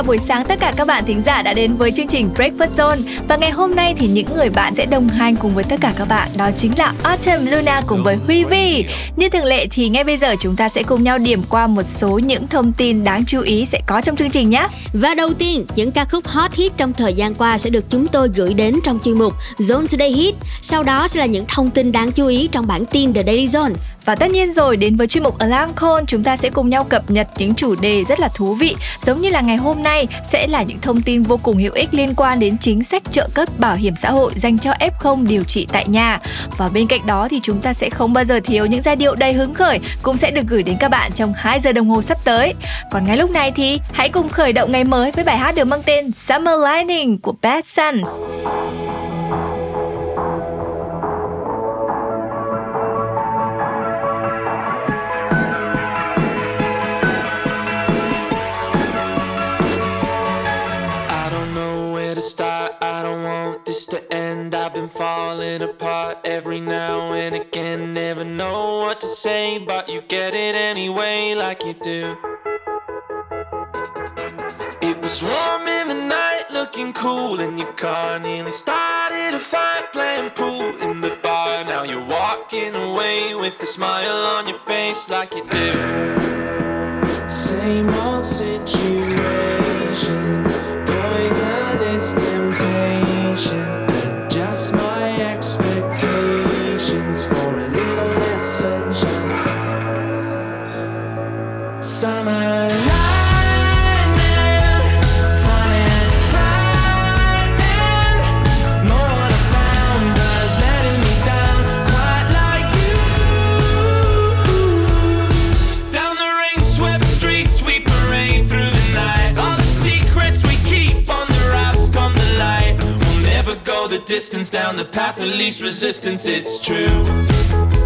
chào buổi sáng tất cả các bạn thính giả đã đến với chương trình Breakfast Zone. Và ngày hôm nay thì những người bạn sẽ đồng hành cùng với tất cả các bạn. Đó chính là Autumn Luna cùng với Huy Vi. Như thường lệ thì ngay bây giờ chúng ta sẽ cùng nhau điểm qua một số những thông tin đáng chú ý sẽ có trong chương trình nhé. Và đầu tiên, những ca khúc hot hit trong thời gian qua sẽ được chúng tôi gửi đến trong chuyên mục Zone Today Hit. Sau đó sẽ là những thông tin đáng chú ý trong bản tin The Daily Zone và tất nhiên rồi, đến với chuyên mục Alarm Call, chúng ta sẽ cùng nhau cập nhật những chủ đề rất là thú vị, giống như là ngày hôm nay sẽ là những thông tin vô cùng hữu ích liên quan đến chính sách trợ cấp bảo hiểm xã hội dành cho F0 điều trị tại nhà. Và bên cạnh đó thì chúng ta sẽ không bao giờ thiếu những giai điệu đầy hứng khởi cũng sẽ được gửi đến các bạn trong 2 giờ đồng hồ sắp tới. Còn ngay lúc này thì hãy cùng khởi động ngày mới với bài hát được mang tên Summer Lining của Bad Sons. This to end. I've been falling apart every now and again. Never know what to say, but you get it anyway, like you do. It was warm in the night, looking cool in your car. Nearly started a fight, playing pool in the bar. Now you're walking away with a smile on your face, like you do. Same old situation, 实 distance down the path of least resistance, it's true.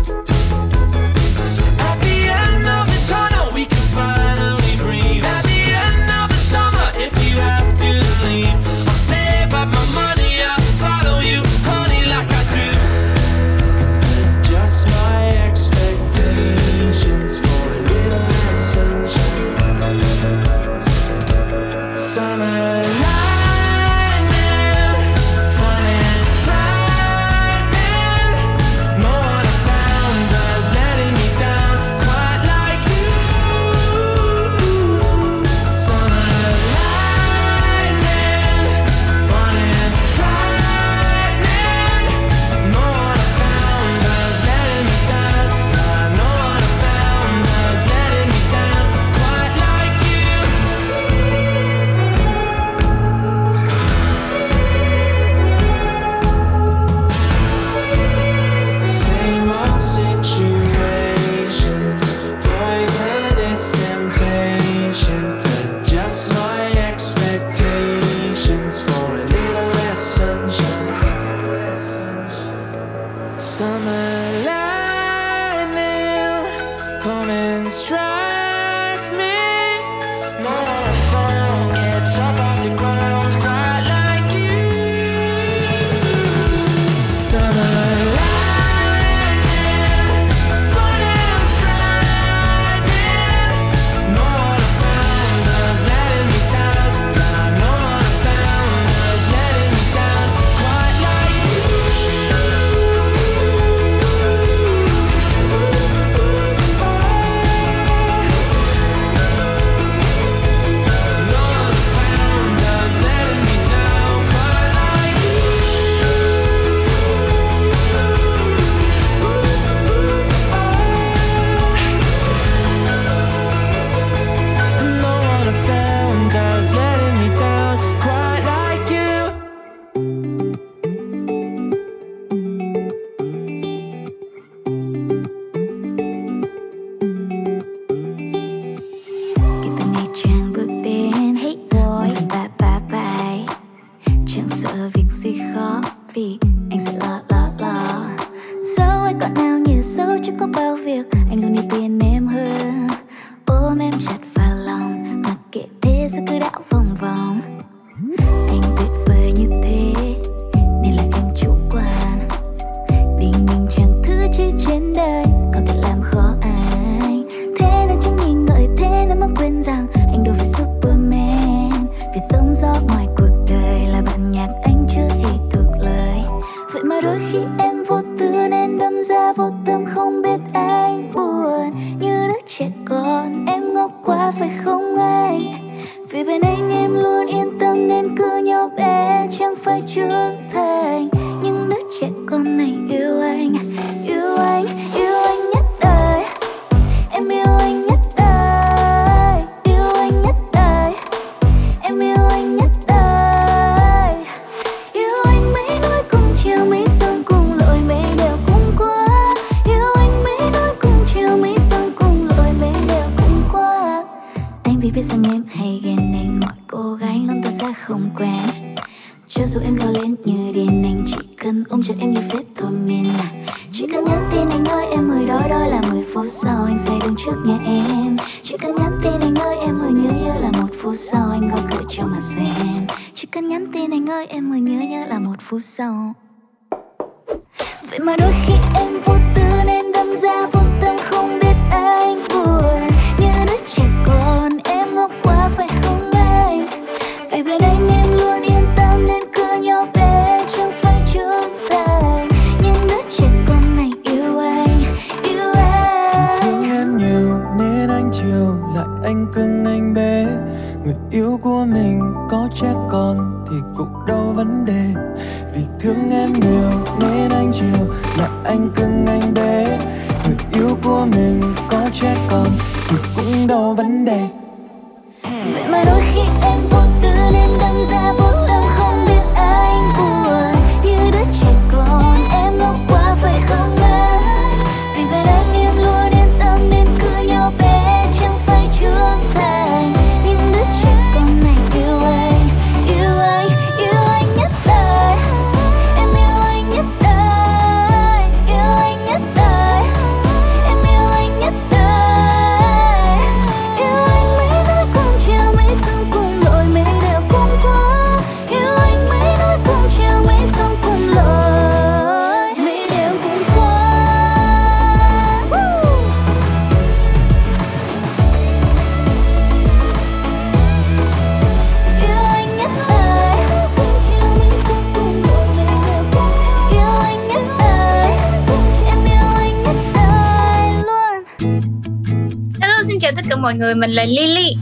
Mọi người, mình là Lily.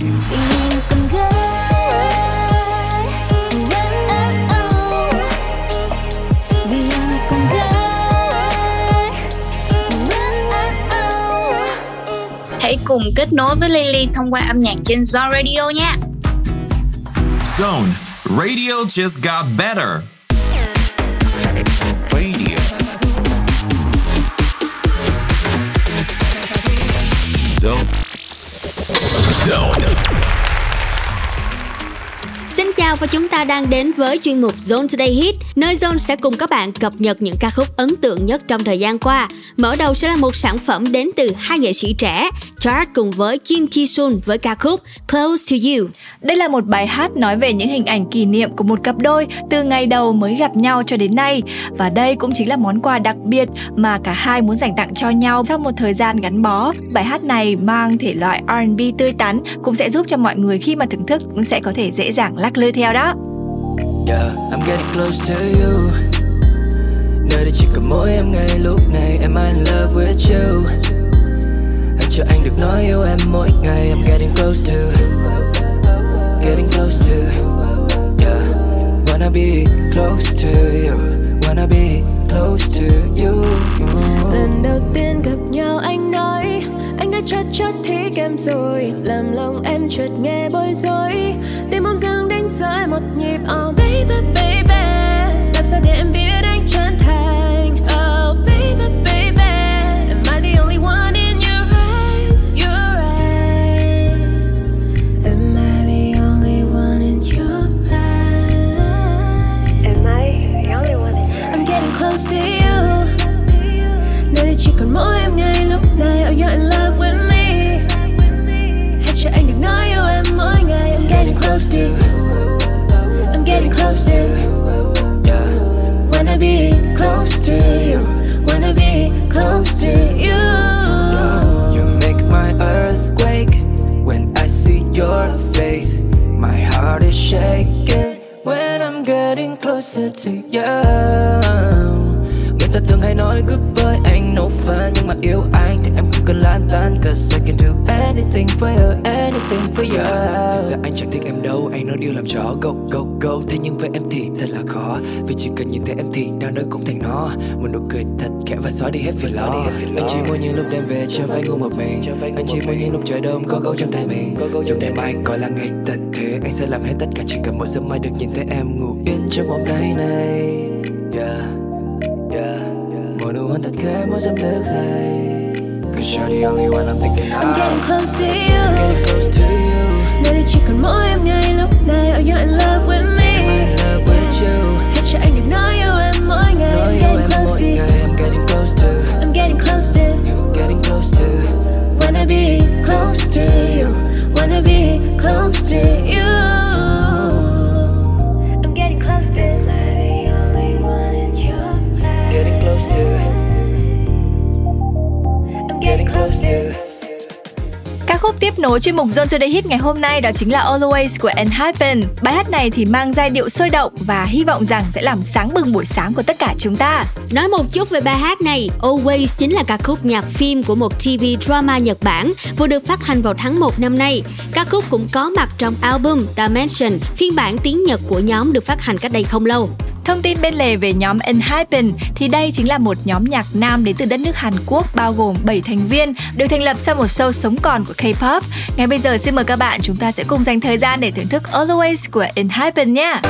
Hãy cùng kết nối với Lily thông qua âm nhạc trên Zone Radio nha. Zone. Radio just got better. Và chúng ta đang đến với chuyên mục Zone Today Hit, nơi Zone sẽ cùng các bạn cập nhật những ca khúc ấn tượng nhất trong thời gian qua. Mở đầu sẽ là một sản phẩm đến từ hai nghệ sĩ trẻ, Chart cùng với Kim Ki Sun với ca khúc Close to You. Đây là một bài hát nói về những hình ảnh kỷ niệm của một cặp đôi từ ngày đầu mới gặp nhau cho đến nay và đây cũng chính là món quà đặc biệt mà cả hai muốn dành tặng cho nhau sau một thời gian gắn bó. Bài hát này mang thể loại R&B tươi tắn cũng sẽ giúp cho mọi người khi mà thưởng thức cũng sẽ có thể dễ dàng lắc lư theo đó. Yeah, I'm getting close to you. Nơi đây chỉ có mỗi em ngay lúc này Am I in love with you. Hãy cho anh được nói yêu em mỗi ngày I'm getting close to Getting close to. Yeah Wanna be close to you Wanna be close to you. Lần đầu tiên gặp nhau anh nói Anh đã chót chót thích em rồi. Làm lòng em chợt nghe bối rối Tim bỗng dưng đánh rơi một nhịp Oh baby. baby to you. Wanna be close to you. You make my earth quake When I see your face. My heart is shaking When I'm getting closer to you. Người ta thường hay nói goodbye anh nấu pha Nhưng mà yêu anh thì em không không cần lan tan Cause I can do anything for you Anything for you. Thực ra anh chẳng thích em đâu Nói điều làm chó Go go go. Thế nhưng với em thì thật là khó Vì chỉ cần nhìn thấy em thì đang nơi cũng thành nó. Một nụ cười thật khẽ và xóa đi hết phiền lo. Anh chỉ muốn những lúc đêm về chưa phải ngủ một mình. Anh chỉ muốn những lúc trời đông có gấu trong tay mình. Dù ngày mai có là ngày tận thế Anh sẽ làm hết tất cả. Chỉ cần mỗi sớm mai được nhìn thấy em ngủ yên trong vòng tay này. Yeah. Mỗi nụ hôn thật khẽ mỗi giấc thức dậy. Cause you're the only one I'm thinking of I'm getting close to you. Getting close to you Nơi đây chỉ còn mỗi em ngay lúc này. Are you in love with Am me? I in love with you? Hãy cho anh được nói yêu em mỗi ngày. Nói I'm yêu getting em close mỗi to you. Ngày I'm getting close to I'm getting close to Getting close to Wanna be close to you. Wanna be close to của chuyên mục Zone Today Hit ngày hôm nay đó chính là Always của Enhypen. Bài hát này thì mang giai điệu sôi động và hy vọng rằng sẽ làm sáng bừng buổi sáng của tất cả chúng ta. Nói một chút về bài hát này, Always chính là ca khúc nhạc phim của một TV drama Nhật Bản vừa được phát hành vào tháng 1 năm nay. Ca khúc cũng có mặt trong album Dimension, phiên bản tiếng Nhật của nhóm được phát hành cách đây không lâu. Thông tin bên lề về nhóm Enhypen thì đây chính là một nhóm nhạc nam đến từ đất nước Hàn Quốc bao gồm 7 thành viên, được thành lập sau một show sống còn của K-pop. Ngay bây giờ xin mời các bạn chúng ta sẽ cùng dành thời gian để thưởng thức Always của Enhypen nhé.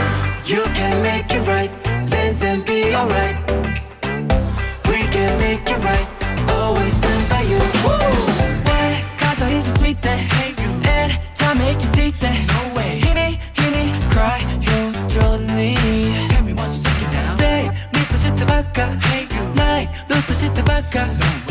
You can make it right, dance and be alright. We can make it right, se você tá bacana.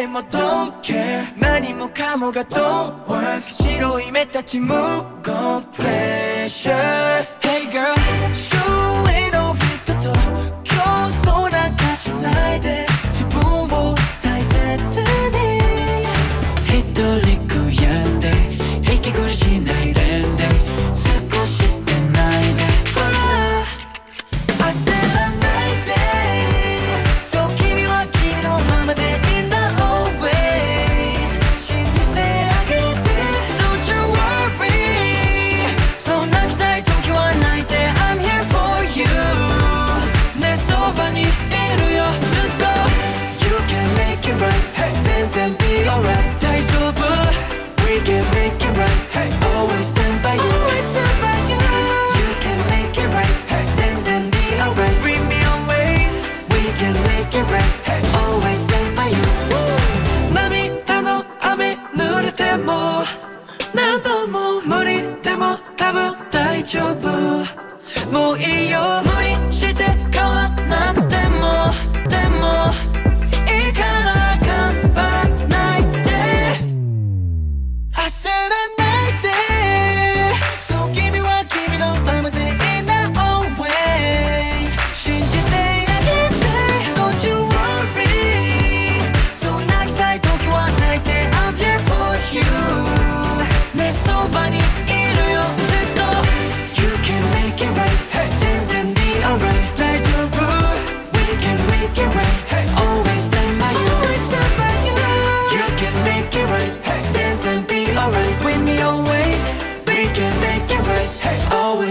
誰も don't care 何もかもが don't work 白い目立ち無言 pressure Hey girl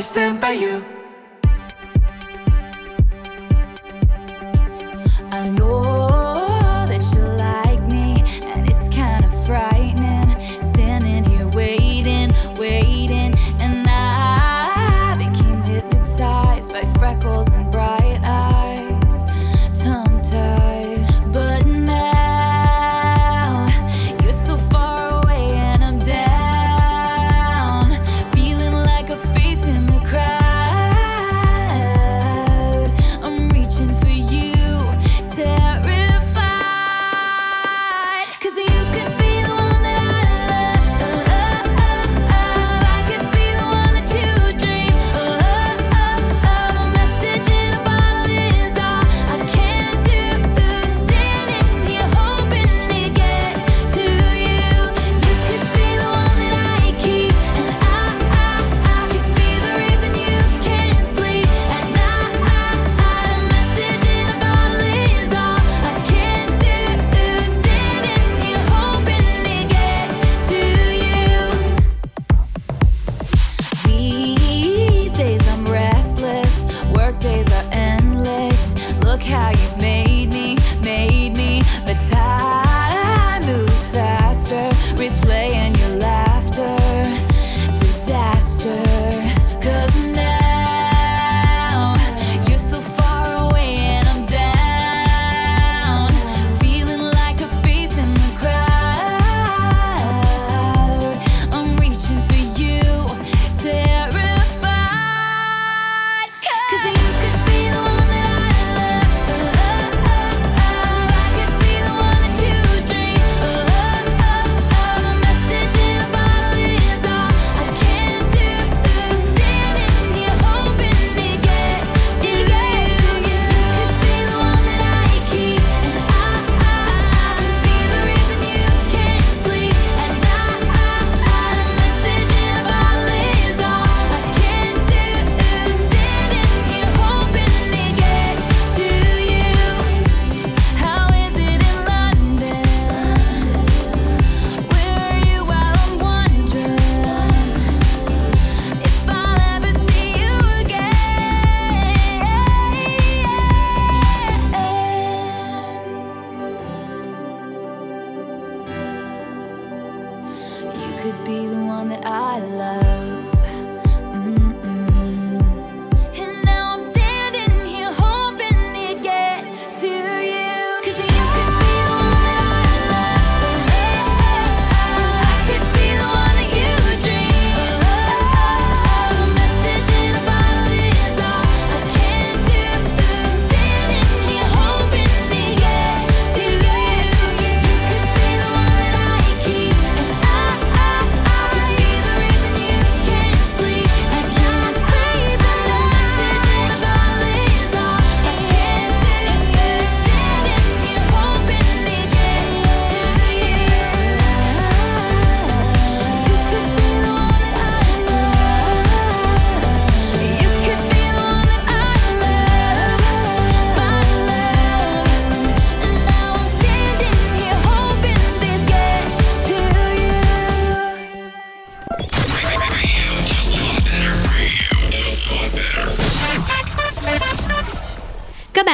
stand by you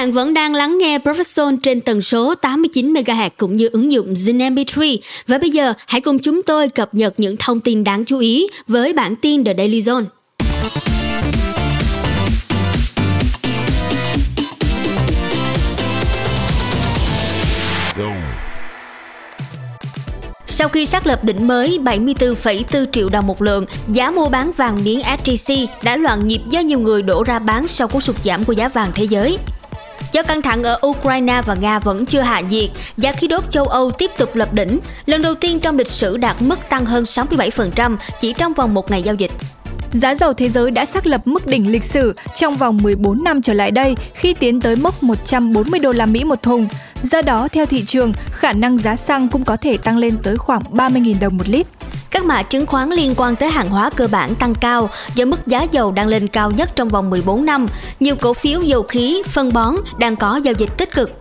bạn vẫn đang lắng nghe Profession trên tần số 89 MHz cũng như ứng dụng Zin MP3 và bây giờ hãy cùng chúng tôi cập nhật những thông tin đáng chú ý với bản tin The Daily Zone. Sau khi xác lập đỉnh mới 74,4 triệu đồng một lượng, giá mua bán vàng miếng SJC đã loạn nhịp do nhiều người đổ ra bán sau cú sụt giảm của giá vàng thế giới. Do căng thẳng ở Ukraine và Nga vẫn chưa hạ nhiệt, giá khí đốt châu Âu tiếp tục lập đỉnh, lần đầu tiên trong lịch sử đạt mức tăng hơn 67% chỉ trong vòng một ngày giao dịch. Giá dầu thế giới đã xác lập mức đỉnh lịch sử trong vòng 14 năm trở lại đây khi tiến tới mốc 140 đô la Mỹ một thùng. Do đó, theo thị trường, khả năng giá xăng cũng có thể tăng lên tới khoảng 30.000 đồng một lít. Các mã chứng khoán liên quan tới hàng hóa cơ bản tăng cao do mức giá dầu đang lên cao nhất trong vòng 14 năm. Nhiều cổ phiếu dầu khí, phân bón đang có giao dịch tích cực.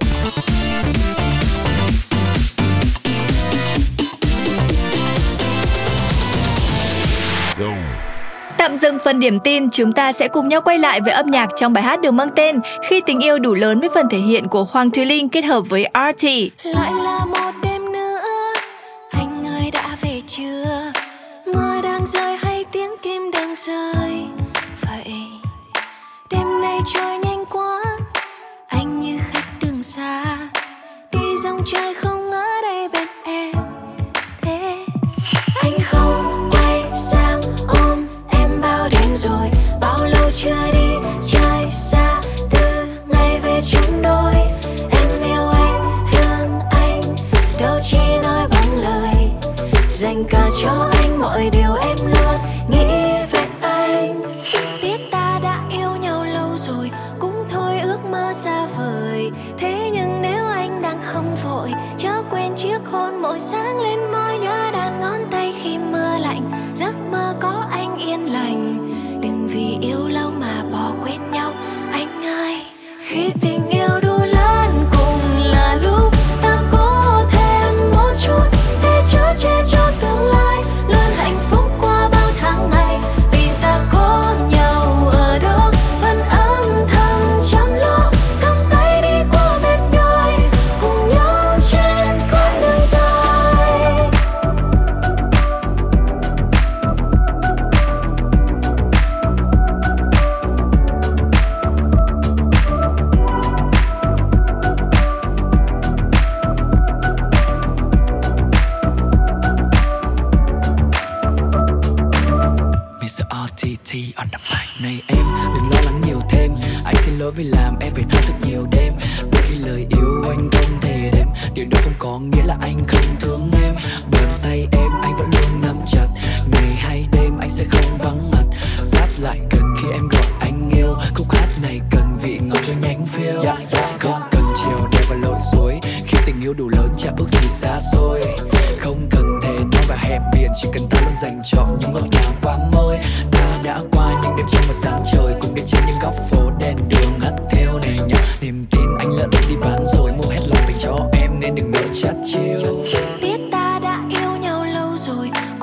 Tạm dừng phần điểm tin, chúng ta sẽ cùng nhau quay lại với âm nhạc trong bài hát được mang tên Khi tình yêu đủ lớn với phần thể hiện của Hoàng Thùy Linh kết hợp với RT. lại là một đêm nữa anh ơi đã về chưa? Mưa đang rơi hay tiếng kim đang rơi? Vậy đêm nay trôi nhanh quá anh như khách đường xa. Đi dòng trời không rồi bao lâu chưa đi? Thôi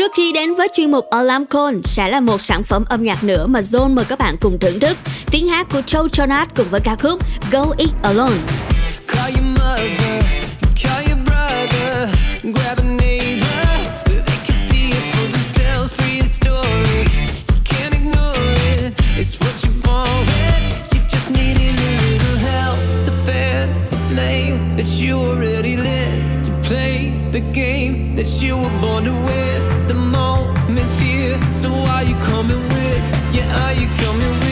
trước khi đến với chuyên mục Alarm Call sẽ là một sản phẩm âm nhạc nữa mà Zone mời các bạn cùng thưởng thức. Tiếng hát của Joe Jonas cùng với ca khúc Go It Alone. Call your mother, call your brother, grab a neighbor. They can see it for themselves. You can't ignore it, it's what. You just needed a little help to fan the flame that you already lit. To play the game that you were born to win. The moment's here, so are you coming with? Yeah, are you coming with?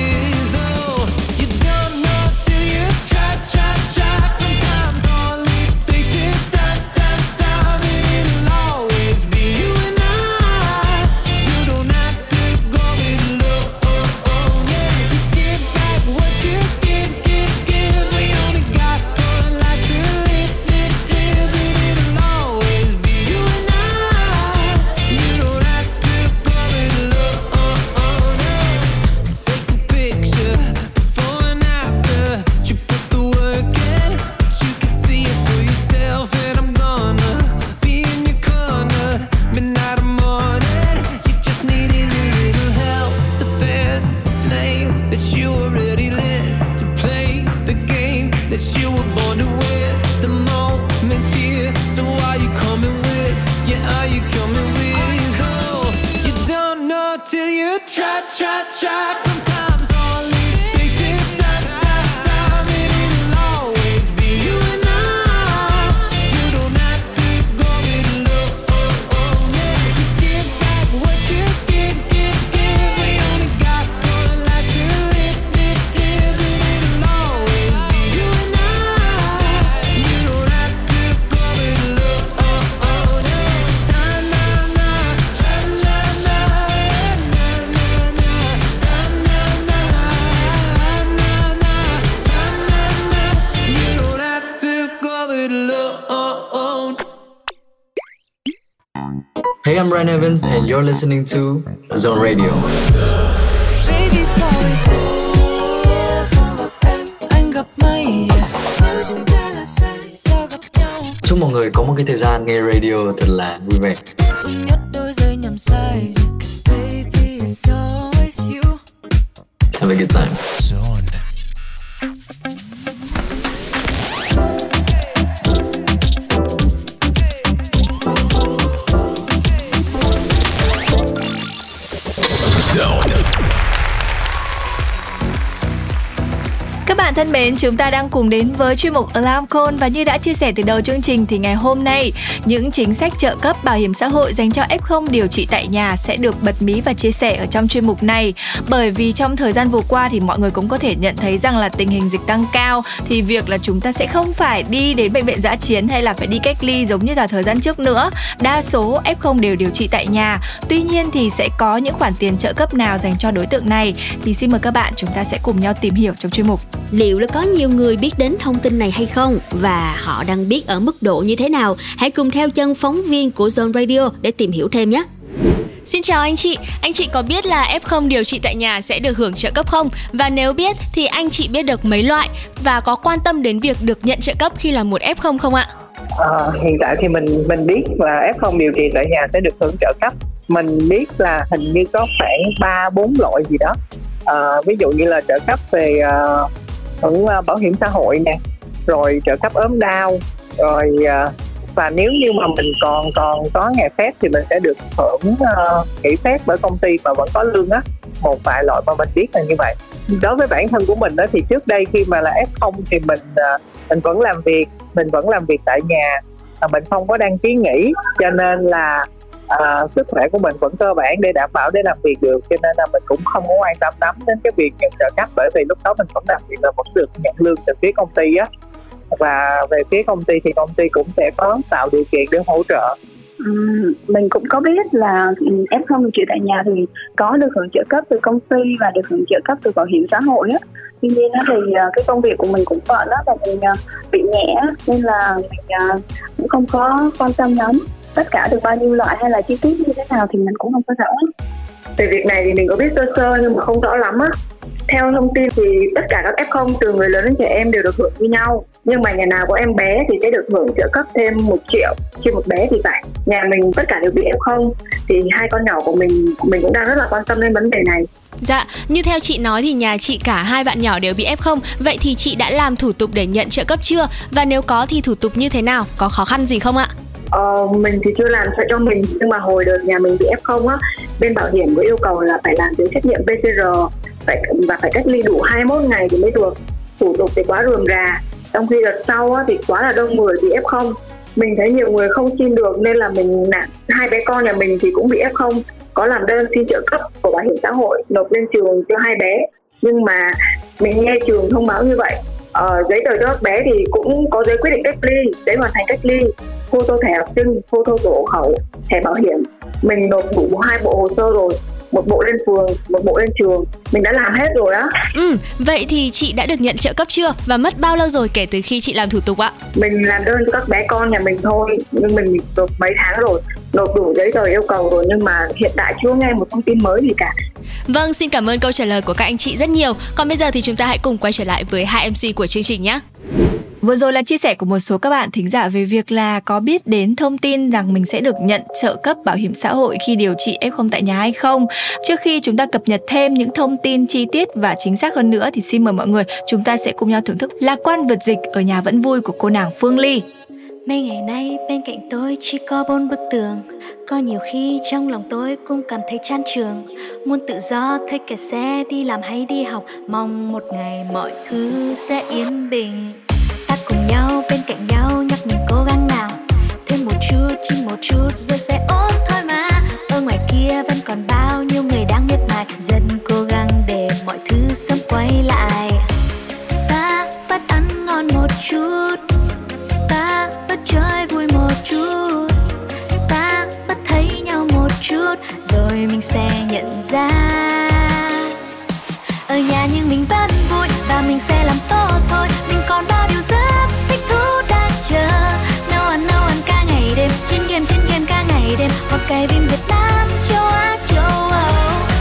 And you're listening to Zone Radio. Chúc mọi người có một cái thời gian nghe radio thật là vui vẻ. Have a good time. Thân mến, chúng ta đang cùng đến với chuyên mục Alarm Call và như đã chia sẻ từ đầu chương trình thì ngày hôm nay những chính sách trợ cấp bảo hiểm xã hội dành cho F0 điều trị tại nhà sẽ được bật mí và chia sẻ ở trong chuyên mục này. Bởi vì trong thời gian vừa qua thì mọi người cũng có thể nhận thấy rằng là tình hình dịch tăng cao thì việc là chúng ta sẽ không phải đi đến bệnh viện giã chiến hay là phải đi cách ly giống như là thời gian trước nữa. Đa số F0 đều điều trị tại nhà. Tuy nhiên thì sẽ có những khoản tiền trợ cấp nào dành cho đối tượng này thì xin mời các bạn chúng ta sẽ cùng nhau tìm hiểu trong chuyên mục. Liệu là có nhiều người biết đến thông tin này hay không và họ đang biết ở mức độ như thế nào? Hãy cùng theo chân phóng viên của Zone Radio để tìm hiểu thêm nhé. Xin chào anh chị, anh chị có biết là F0 điều trị tại nhà sẽ được hưởng trợ cấp không? Và nếu biết thì anh chị biết được mấy loại và có quan tâm đến việc được nhận trợ cấp khi là một F0 không ạ? Ờ, hiện tại thì mình mình biết là F0 điều trị tại nhà sẽ được hưởng trợ cấp mình biết là hình như có khoảng ba bốn loại gì đó Ờ, ví dụ như là trợ cấp về uh, hưởng ờ, bảo hiểm xã hội nè rồi trợ cấp ốm đau rồi ờ, và nếu như mà mình còn còn có ngày phép thì mình sẽ được hưởng uh, nghỉ phép bởi công ty mà vẫn có lương á. Một vài loại mà mình biết là như vậy. Đối với bản thân của mình đó thì trước đây khi mà là F0 thì mình uh, mình vẫn làm việc mình vẫn làm việc tại nhà mình không có đăng ký nghỉ. Cho nên là à, sức khỏe của mình vẫn cơ bản để đảm bảo để làm việc được cho nên là mình cũng không có quan tâm lắm đến cái việc nhận trợ cấp bởi vì lúc đó mình vẫn làm việc là vẫn được nhận lương từ phía công ty á và về phía công ty thì công ty cũng sẽ có tạo điều kiện để hỗ trợ Ừ, mình cũng có biết là f không điều trị tại nhà thì có được hưởng trợ cấp từ công ty và được hưởng trợ cấp từ bảo hiểm xã hội á. Tuy nhiên thì à, cái công việc của mình cũng bận đó và mình à, bị nhẹ nên là mình à, cũng không có quan tâm lắm. Tất cả được bao nhiêu loại hay là chi tiết như thế nào thì mình cũng không có rõ. Về việc này thì mình có biết sơ sơ nhưng mà không rõ lắm á. Theo thông tin thì tất cả các F0 từ người lớn đến trẻ em đều được hưởng như nhau. Nhưng mà nhà nào có em bé thì sẽ được hưởng trợ cấp thêm 1 triệu trên một bé thì phải. Nhà mình tất cả đều bị F0 thì hai con nhỏ của mình mình cũng đang rất là quan tâm đến vấn đề này. Dạ, như theo chị nói thì nhà chị cả hai bạn nhỏ đều bị F0 Vậy thì chị đã làm thủ tục để nhận trợ cấp chưa? Và nếu có thì thủ tục như thế nào? Có khó khăn gì không ạ? Ờ, mình thì chưa làm cho cho mình nhưng mà hồi đợt nhà mình bị F0 á bên bảo hiểm có yêu cầu là phải làm giấy xét nghiệm PCR phải và phải cách ly đủ 21 ngày thì mới được thủ tục thì quá rườm rà. Trong khi đợt sau á, thì quá là đông người bị F0 mình thấy nhiều người không xin được nên là mình nặng hai bé con nhà mình thì cũng bị F0 có làm đơn xin trợ cấp của bảo hiểm xã hội nộp lên trường cho hai bé. Nhưng mà mình nghe trường thông báo như vậy ờ, giấy tờ cho các bé thì cũng có giấy quyết định cách ly giấy hoàn thành cách ly photo thẻ học sinh photo sổ hộ khẩu thẻ bảo hiểm. Mình nộp đủ hai bộ hồ sơ rồi một bộ lên phường một bộ lên trường. Mình đã làm hết rồi á. Ừ, vậy thì chị đã được nhận trợ cấp chưa? Và mất bao lâu rồi kể từ khi chị làm thủ tục ạ? mình làm đơn cho các bé con nhà mình thôi nhưng mình nộp mấy tháng rồi. Nộp đủ giấy tờ yêu cầu rồi nhưng mà hiện tại chưa nghe một thông tin mới gì cả. Vâng, xin cảm ơn câu trả lời của các anh chị rất nhiều. Còn bây giờ thì chúng ta hãy cùng quay trở lại với hai MC của chương trình nhé Vừa rồi là chia sẻ của một số các bạn thính giả về việc là có biết đến thông tin rằng mình sẽ được nhận trợ cấp bảo hiểm xã hội khi điều trị F0 tại nhà hay không. Trước khi chúng ta cập nhật thêm những thông tin chi tiết và chính xác hơn nữa thì xin mời mọi người chúng ta sẽ cùng nhau thưởng thức Lạc quan vượt dịch ở nhà vẫn vui của cô nàng Phương Ly. Mấy ngày nay, bên cạnh tôi chỉ có bốn bức tường Có nhiều khi trong lòng tôi cũng cảm thấy chán trường Muốn tự do thích kẹt xe, đi làm hay đi học, Mong một ngày mọi thứ sẽ yên bình cạnh nhau, nhắc mình cố gắng nào. Thêm một chút, chỉ một chút, rồi sẽ ổn thôi mà. Ở ngoài kia vẫn còn bao nhiêu người đang miệt mài. Dần cố gắng để mọi thứ sớm quay lại. Ta bắt ăn ngon một chút. Ta bất chơi vui một chút. Ta bất thấy nhau một chút, rồi mình sẽ nhận ra. Ở nhà nhưng mình vẫn vui và mình sẽ làm tốt thôi. Mình còn bao điều giấc ngày đêm hoặc cày phim Việt Nam, châu Á, châu Âu.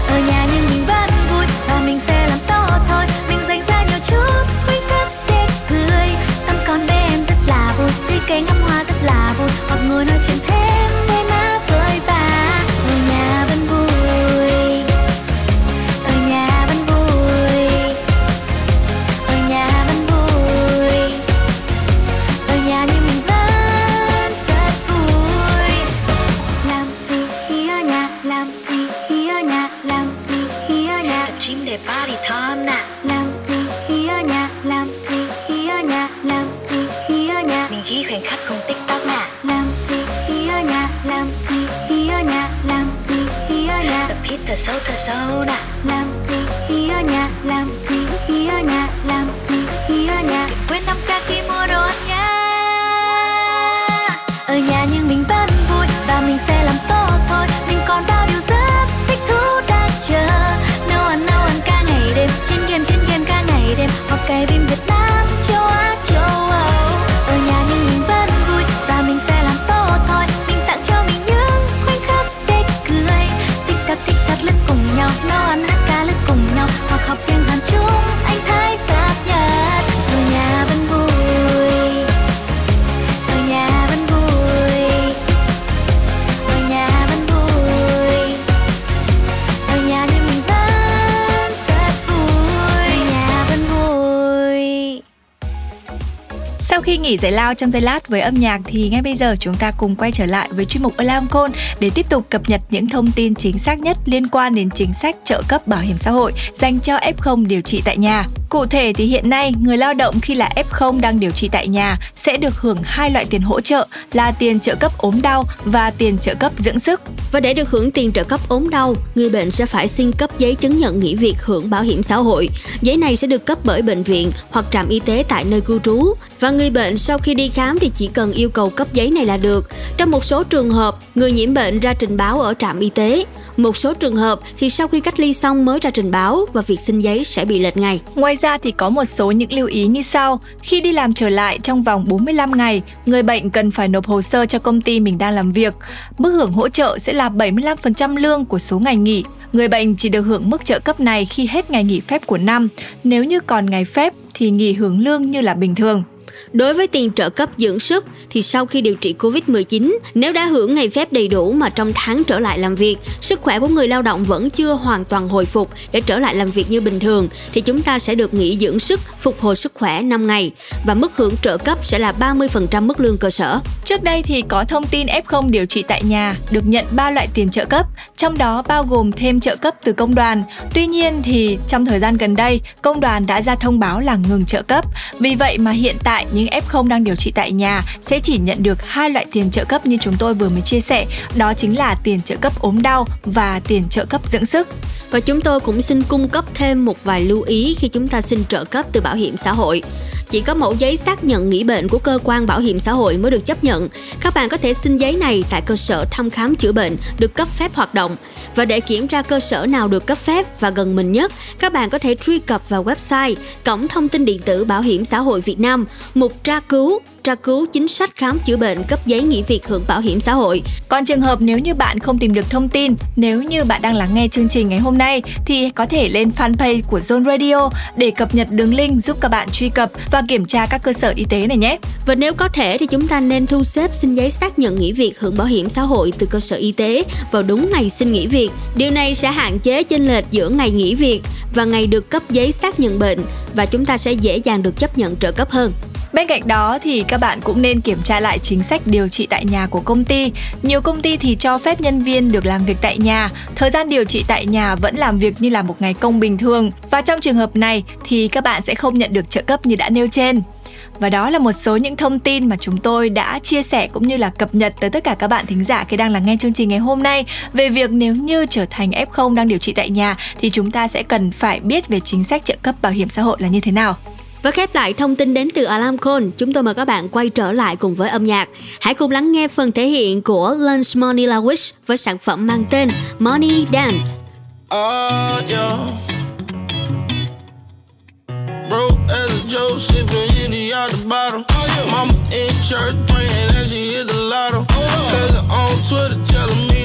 Ở nhà nhưng mình vẫn vui, và mình sẽ làm to thôi. Mình dành ra nhiều chút khoảnh khắc để cười. Tâm con bé em rất là vui tươi cây ngắm hoa rất là vui. Hoặc ngồi nói chuyện thế sâu đã. Làm gì khi ở nhà? Làm gì khi ở nhà? Làm gì khi ở nhà? Đừng quên năm ca khi mua đồ ăn nha. Ở nhà nhưng mình vẫn vui và mình sẽ làm tốt thôi. Mình còn bao điều rất thích thú đang chờ. Nấu ăn nấu ăn cả ngày đêm. Trên game trên game cả ngày đêm. Học cái phim nghỉ giải lao trong giây lát với âm nhạc thì ngay bây giờ chúng ta cùng quay trở lại với chuyên mục Alarm Call để tiếp tục cập nhật những thông tin chính xác nhất liên quan đến chính sách trợ cấp bảo hiểm xã hội dành cho F0 điều trị tại nhà. Cụ thể thì hiện nay người lao động khi là F0 đang điều trị tại nhà sẽ được hưởng hai loại tiền hỗ trợ là tiền trợ cấp ốm đau và tiền trợ cấp dưỡng sức. Và để được hưởng tiền trợ cấp ốm đau, người bệnh sẽ phải xin cấp giấy chứng nhận nghỉ việc hưởng bảo hiểm xã hội. Giấy này sẽ được cấp bởi bệnh viện hoặc trạm y tế tại nơi cư trú. Và người bệnh sau khi đi khám thì chỉ cần yêu cầu cấp giấy này là được. Trong một số trường hợp, người nhiễm bệnh ra trình báo ở trạm y tế. Một số trường hợp thì sau khi cách ly xong mới ra trình báo và việc xin giấy sẽ bị lệch ngày. Ngoài ra thì có một số những lưu ý như sau. Khi đi làm trở lại trong vòng 45 ngày, người bệnh cần phải nộp hồ sơ cho công ty mình đang làm việc. Mức hưởng hỗ trợ sẽ là 75% lương của số ngày nghỉ. Người bệnh chỉ được hưởng mức trợ cấp này khi hết ngày nghỉ phép của năm. Nếu như còn ngày phép thì nghỉ hưởng lương như là bình thường. Đối với tiền trợ cấp dưỡng sức thì sau khi điều trị Covid-19, nếu đã hưởng ngày phép đầy đủ mà trong tháng trở lại làm việc, sức khỏe của người lao động vẫn chưa hoàn toàn hồi phục để trở lại làm việc như bình thường thì chúng ta sẽ được nghỉ dưỡng sức, phục hồi sức khỏe 5 ngày và mức hưởng trợ cấp sẽ là 30% mức lương cơ sở. Trước đây thì có thông tin F0 điều trị tại nhà được nhận 3 loại tiền trợ cấp, trong đó bao gồm thêm trợ cấp từ công đoàn. Tuy nhiên thì trong thời gian gần đây, công đoàn đã ra thông báo là ngừng trợ cấp. Vì vậy mà hiện tại những F0 đang điều trị tại nhà sẽ chỉ nhận được hai loại tiền trợ cấp như chúng tôi vừa mới chia sẻ, đó chính là tiền trợ cấp ốm đau và tiền trợ cấp dưỡng sức. Và chúng tôi cũng xin cung cấp thêm một vài lưu ý khi chúng ta xin trợ cấp từ bảo hiểm xã hội. Chỉ có mẫu giấy xác nhận nghỉ bệnh của cơ quan bảo hiểm xã hội mới được chấp nhận. Các bạn có thể xin giấy này tại cơ sở thăm khám chữa bệnh được cấp phép hoạt động. Và để kiểm tra cơ sở nào được cấp phép và gần mình nhất, các bạn có thể truy cập vào website Cổng thông tin điện tử Bảo hiểm xã hội Việt Nam, mục tra cứu tra cứu chính sách khám chữa bệnh cấp giấy nghỉ việc hưởng bảo hiểm xã hội. Còn trường hợp nếu như bạn không tìm được thông tin, nếu như bạn đang lắng nghe chương trình ngày hôm nay thì có thể lên fanpage của Zone Radio để cập nhật đường link giúp các bạn truy cập và kiểm tra các cơ sở y tế này nhé. Và nếu có thể thì chúng ta nên thu xếp xin giấy xác nhận nghỉ việc hưởng bảo hiểm xã hội từ cơ sở y tế vào đúng ngày xin nghỉ việc. Điều này sẽ hạn chế chênh lệch giữa ngày nghỉ việc và ngày được cấp giấy xác nhận bệnh và chúng ta sẽ dễ dàng được chấp nhận trợ cấp hơn. Bên cạnh đó thì các bạn cũng nên kiểm tra lại chính sách điều trị tại nhà của công ty. Nhiều công ty thì cho phép nhân viên được làm việc tại nhà, thời gian điều trị tại nhà vẫn làm việc như là một ngày công bình thường. Và trong trường hợp này thì các bạn sẽ không nhận được trợ cấp như đã nêu trên. Và đó là một số những thông tin mà chúng tôi đã chia sẻ cũng như là cập nhật tới tất cả các bạn thính giả khi đang lắng nghe chương trình ngày hôm nay về việc nếu như trở thành F0 đang điều trị tại nhà thì chúng ta sẽ cần phải biết về chính sách trợ cấp bảo hiểm xã hội là như thế nào. Và khép lại thông tin đến từ Alarm Call, chúng tôi mời các bạn quay trở lại cùng với âm nhạc. Hãy cùng lắng nghe phần thể hiện của Lunch Money La Wish với sản phẩm mang tên Money Dance. Oh, yeah. Broke as a joke, sipping Henny out the bottle. Oh, yeah. Mama in church praying that she hit the lotto. Oh, yeah. Cause on Twitter telling me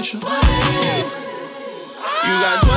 get you. You got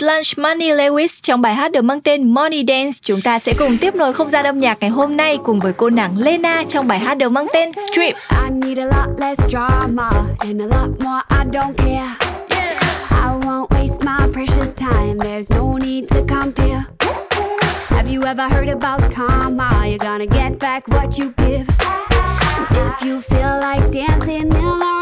Tạm Lunch Money Lewis trong bài hát được mang tên Money Dance. Chúng ta sẽ cùng tiếp nối không gian âm nhạc ngày hôm nay cùng với cô nàng Lena trong bài hát được mang tên Strip. I need a lot less drama and a lot more, I don't care. I won't waste my precious time. There's no need to compare. Have you ever heard about karma? You're gonna get back what you give. If you feel like dancing, then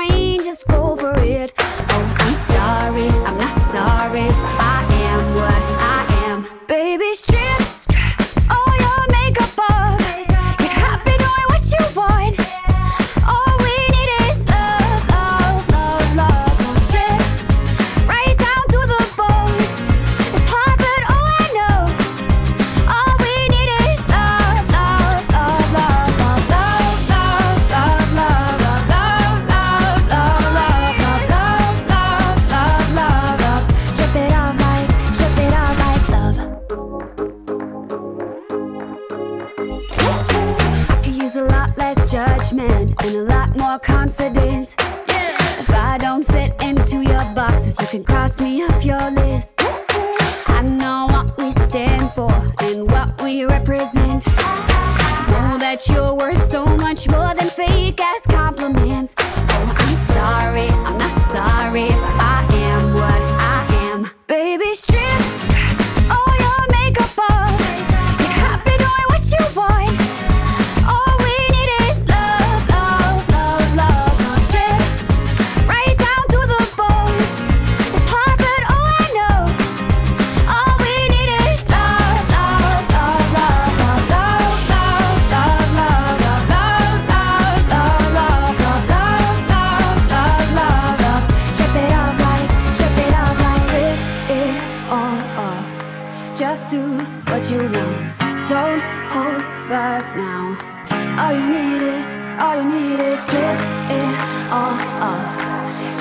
it off.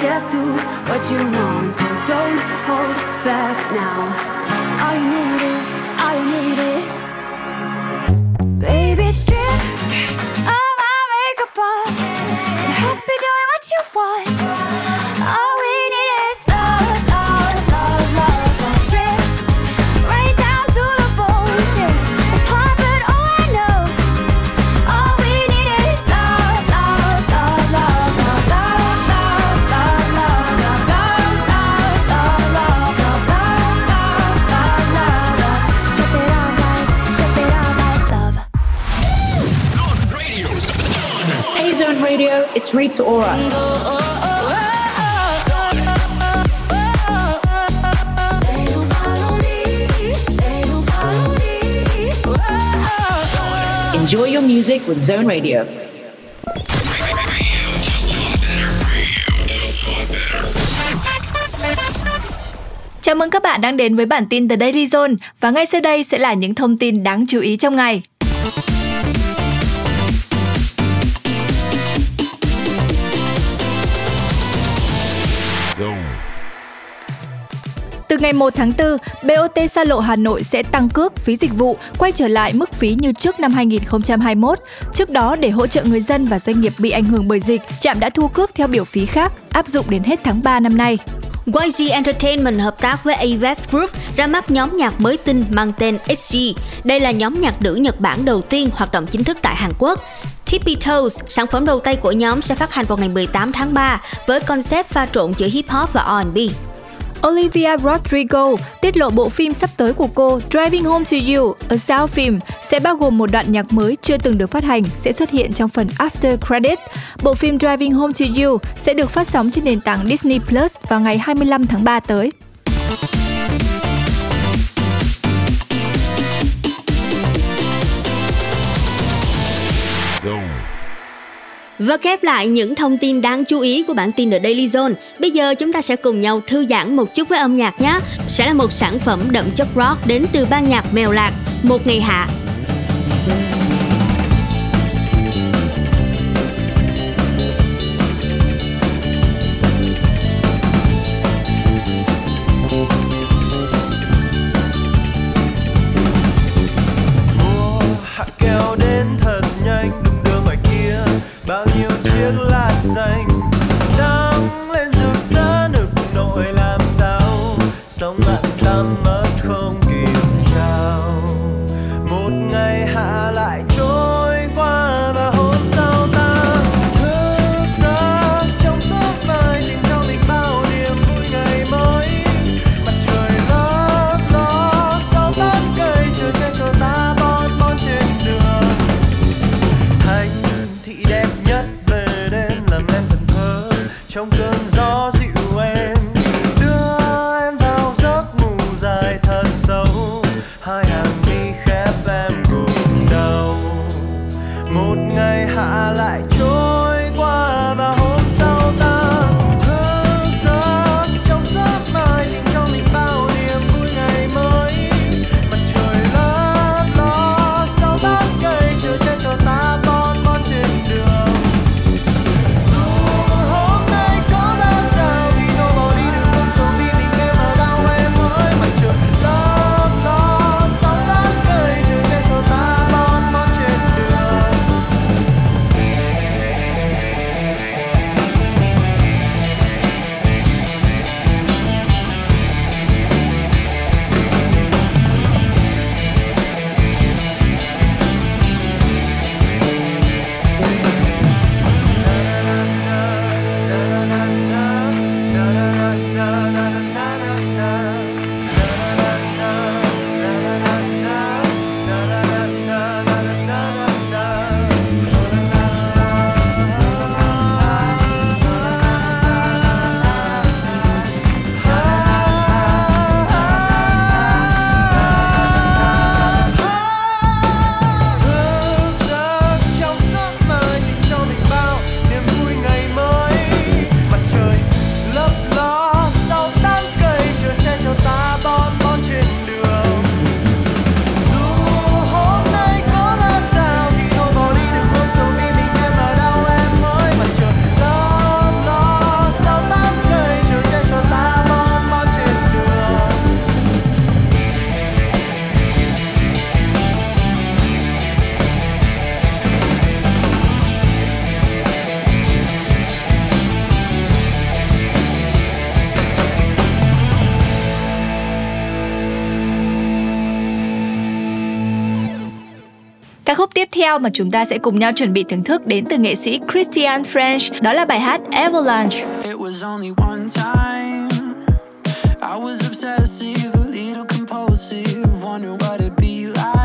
Just do what you want. Don't hold back now. All you need is, all you need is, baby, strip all my makeup off. Doing what you want. It's Rita Ora. Enjoy your music with Zone Radio. Chào mừng các bạn đang đến với bản tin The Daily Zone và ngay sau đây sẽ là những thông tin đáng chú ý trong ngày. Ngày 1 tháng 4, BOT xa lộ Hà Nội sẽ tăng cước phí dịch vụ quay trở lại mức phí như trước năm 2021. Trước đó, để hỗ trợ người dân và doanh nghiệp bị ảnh hưởng bởi dịch, trạm đã thu cước theo biểu phí khác, áp dụng đến hết tháng 3 năm nay. YG Entertainment hợp tác với Avex Group ra mắt nhóm nhạc mới tinh mang tên SG. Đây là nhóm nhạc nữ Nhật Bản đầu tiên hoạt động chính thức tại Hàn Quốc. Tippy Toes, sản phẩm đầu tay của nhóm sẽ phát hành vào ngày 18 tháng 3 với concept pha trộn giữa hip hop và R&B. Olivia Rodrigo tiết lộ bộ phim sắp tới của cô Driving Home to You, A Style Film sẽ bao gồm một đoạn nhạc mới chưa từng được phát hành sẽ xuất hiện trong phần After Credit. Bộ phim Driving Home to You sẽ được phát sóng trên nền tảng Disney Plus vào ngày 25 tháng 3 tới. Và khép lại những thông tin đáng chú ý của bản tin The Daily Zone, bây giờ chúng ta sẽ cùng nhau thư giãn một chút với âm nhạc nhé. Sẽ là một sản phẩm đậm chất rock đến từ ban nhạc Mèo Lạc, Một Ngày Hạ theo mà chúng ta sẽ cùng nhau chuẩn bị thưởng thức đến từ nghệ sĩ Christian French, đó là bài hát Avalanche. It was only one time. I was obsessive, a little compulsive, wondering what it'd be like.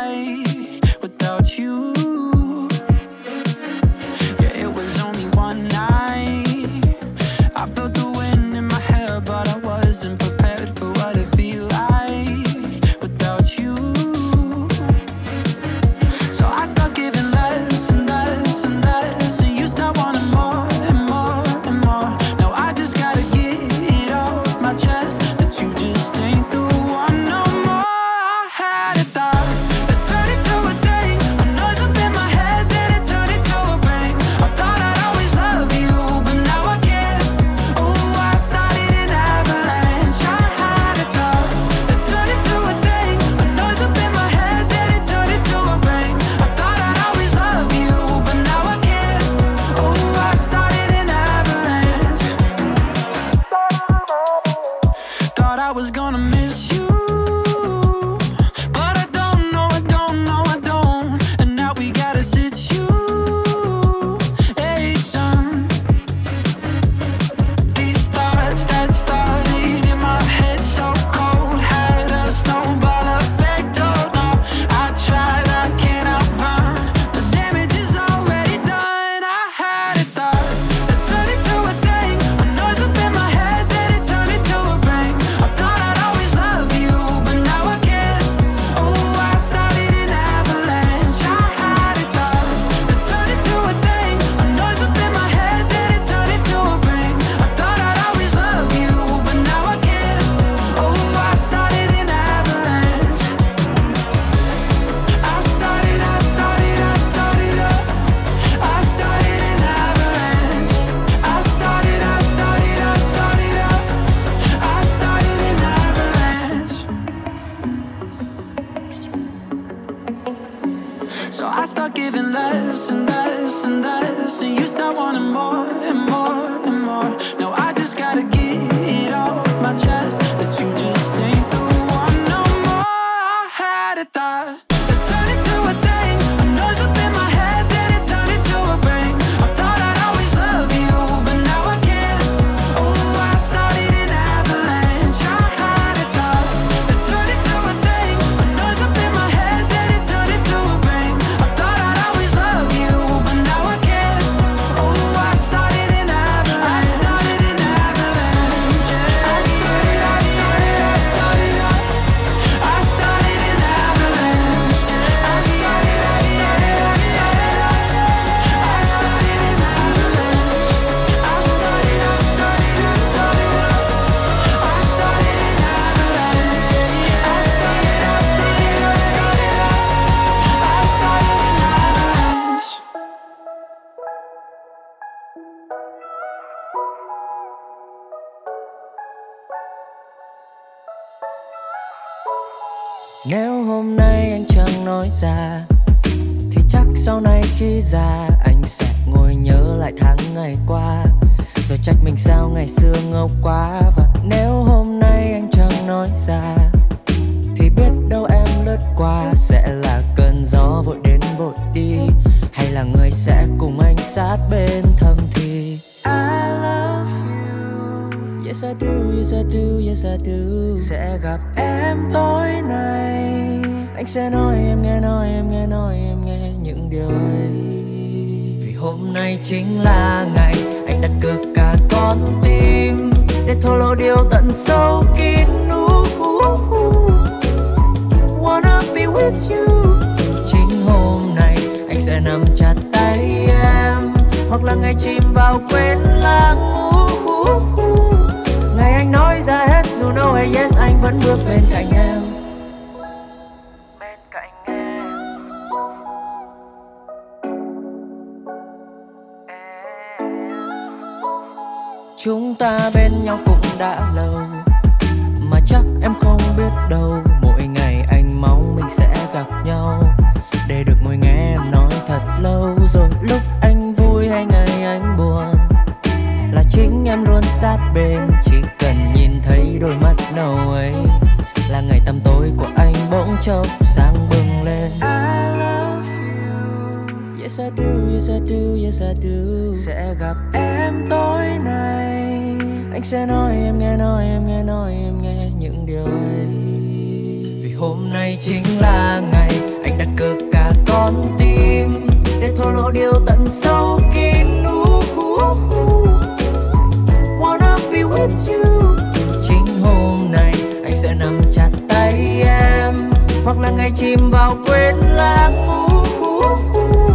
Già Anh sẽ ngồi nhớ lại tháng ngày qua. Rồi trách mình sao ngày xưa ngốc quá Và nếu hôm nay anh chẳng nói ra Thì biết đâu em lướt qua Sẽ là cơn gió vội đến vội đi. Hay là người sẽ cùng anh sát bên thầm thì? I love you. Yes I do, yes I do, yes I do. Sẽ gặp em tối nay. Anh sẽ nói em nghe, nói em nghe, nói em nghe những điều ấy hôm nay chính là ngày Anh đặt cược cả con tim Để thổ lộ điều tận sâu kín. Wanna be with you Chính hôm nay anh sẽ nắm chặt tay em, Hoặc là ngày chìm vào quên lãng. Ngày anh nói ra hết dù no hay yes, anh vẫn bước bên cạnh em ta bên nhau cũng đã lâu Mà chắc em không biết đâu. Mỗi ngày anh mong mình sẽ gặp nhau Để được ngồi nghe em nói thật lâu. Rồi lúc anh vui hay ngày anh buồn Là chính em luôn sát bên. Chỉ cần nhìn thấy đôi mắt nâu ấy Là ngày tăm tối của anh bỗng chốc sáng bừng lên. I love you. Yes I do, yes I do, yes I do. Sẽ gặp em tối nay. Anh sẽ nói em nghe, nói em nghe, nói em nghe những điều ấy. Vì hôm nay chính là ngày Anh đặt cược cả con tim Để thổ lộ điều tận sâu kín. Uh, uh, uh. Wanna be with you. Chính hôm nay anh sẽ nắm chặt tay em. Hoặc là ngày chìm vào quên lãng. Uh, uh, uh.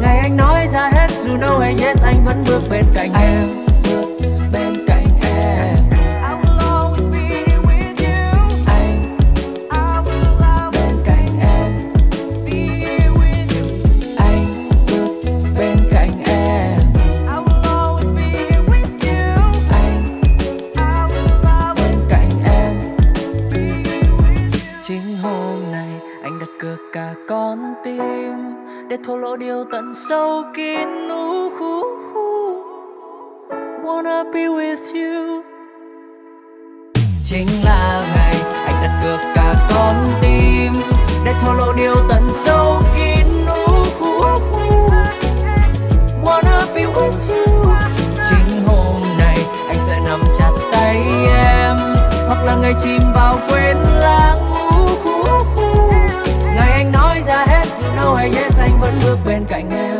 Ngày anh nói ra hết dù no hay yes anh vẫn bước bên cạnh em. Chính là ngày anh đặt cược cả con tim Để thổ lộ điều tận sâu kín uh, uh, uh. Wanna be with you Chính hôm nay anh sẽ nắm chặt tay em Hoặc là ngày chìm vào quên lãng uh, uh, uh. Ngày anh nói ra hết dù no hay yes anh vẫn bước bên cạnh em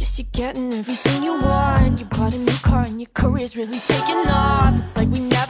Guess you're getting everything you want. You bought a new car and your career's really taking off. It's like we never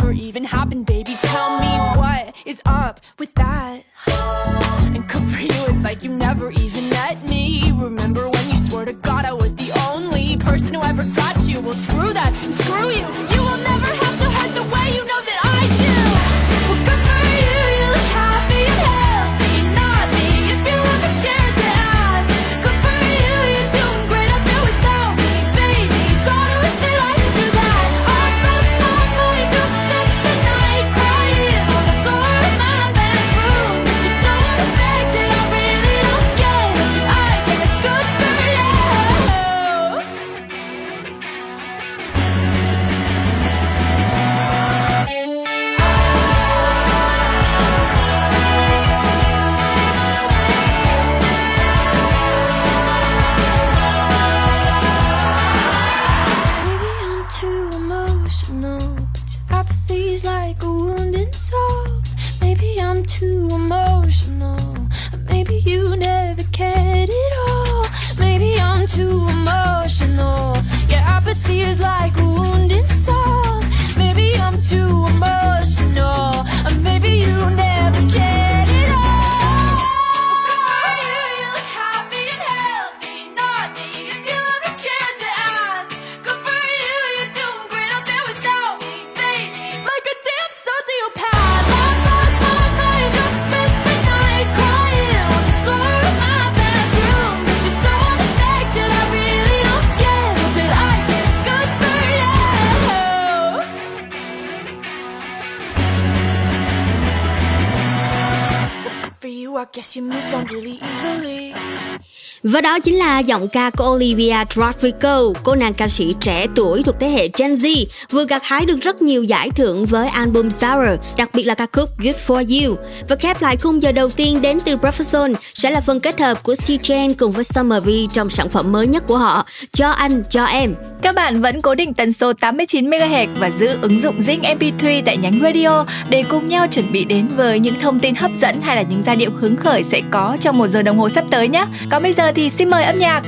Và đó chính là giọng ca của Olivia Rodrigo, cô nàng ca sĩ trẻ tuổi thuộc thế hệ Gen Z, vừa gặt hái được rất nhiều giải thưởng với album Sour, đặc biệt là ca khúc Good For You. Và khép lại khung giờ đầu tiên đến từ Profession sẽ là phần kết hợp của C-Chain cùng với Summer V trong sản phẩm mới nhất của họ, Cho Anh, Cho Em. Các bạn vẫn cố định tần số 89 MHz và giữ ứng dụng Zing MP3 tại nhánh radio để cùng nhau chuẩn bị đến với những thông tin hấp dẫn hay là những giai điệu hứng khởi sẽ có trong một giờ đồng hồ sắp tới nhé. Còn bây giờ thì xin mời âm nhạc.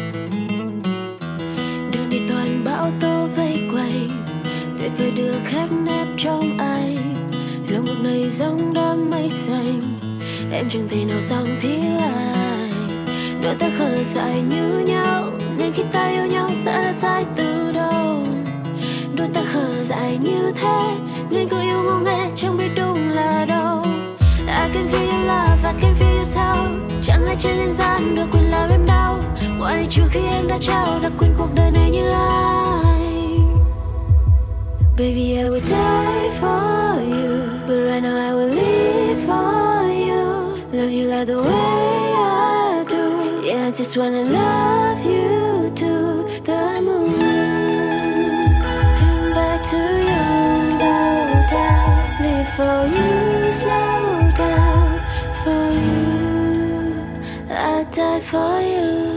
đường đi toàn bão tố vây quanh, tuyệt vời được khép nép trong anh lòng ngực này giống đám mây xanh, em chẳng thể nào dòng thiếu ai. đôi ta khờ dại như nhau, nên khi ta yêu nhau, ta đã sai từ đâu. đôi ta khờ dại như thế, nên cứ yêu ngô nghe, chẳng biết đúng là đâu I can feel your love, I can feel your sound. Chẳng ai trên nhân gian được quyền làm em đau. Mọi trừ khi em đã trao đã quên cuộc đời này như ai. Baby, I would die for you But right now I will live for you. Love you like the way I do. Yeah, I just wanna love you to the moon. And back to you Slow down Live for you. Die for you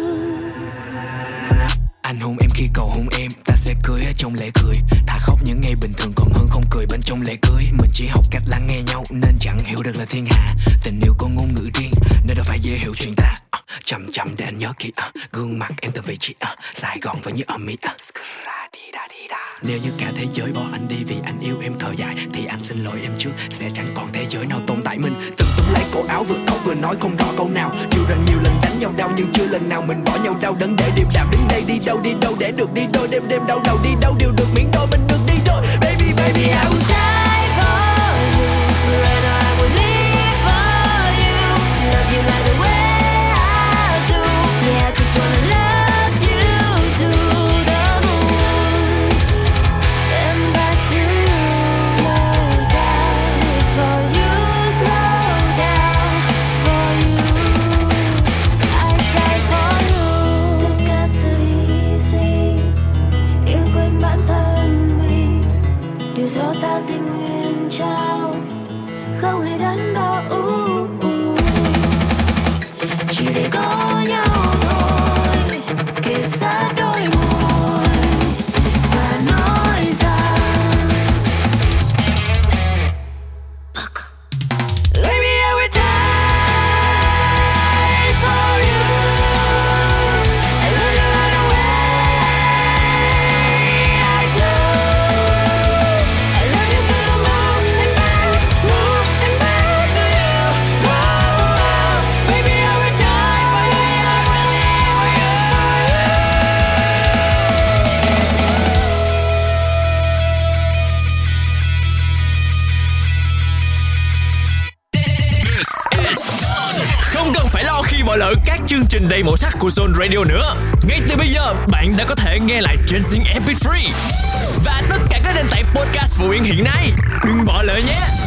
Anh hôn em khi cầu hôn em, Ta sẽ cười ở trong lễ cười Thà khóc những ngày bình thường còn hơn không cười bên trong lễ cưới. Mình chỉ học cách lắng nghe nhau, Nên chẳng hiểu được là thiên hạ. Tình yêu có ngôn ngữ riêng, Nên đâu phải dễ hiểu chuyện ta. Ờ, chậm chậm để anh nhớ kỹ ờ, Gương mặt em từng vị trí ờ, Sài Gòn vẫn như ở Mỹ. Nếu như cả thế giới bỏ anh đi vì anh yêu em thở dài, Thì anh xin lỗi em trước. Sẽ chẳng còn thế giới nào tồn tại mình. Từng túm lấy cổ áo vừa khóc, vừa nói không rõ câu nào. Dù rằng nhiều lần đánh nhau đau, nhưng chưa lần nào mình bỏ nhau đau. Đớn để điềm đạm đứng đây, đi đâu đi đâu, để được đi đôi. Đêm đêm đau đầu đi đâu đều được miễn đôi. Mình được đi đôi. Baby baby, I will die đã có thể nghe lại trên Zing MP3 và tất cả các nền tảng podcast phổ biến hiện nay. Đừng bỏ lỡ nhé.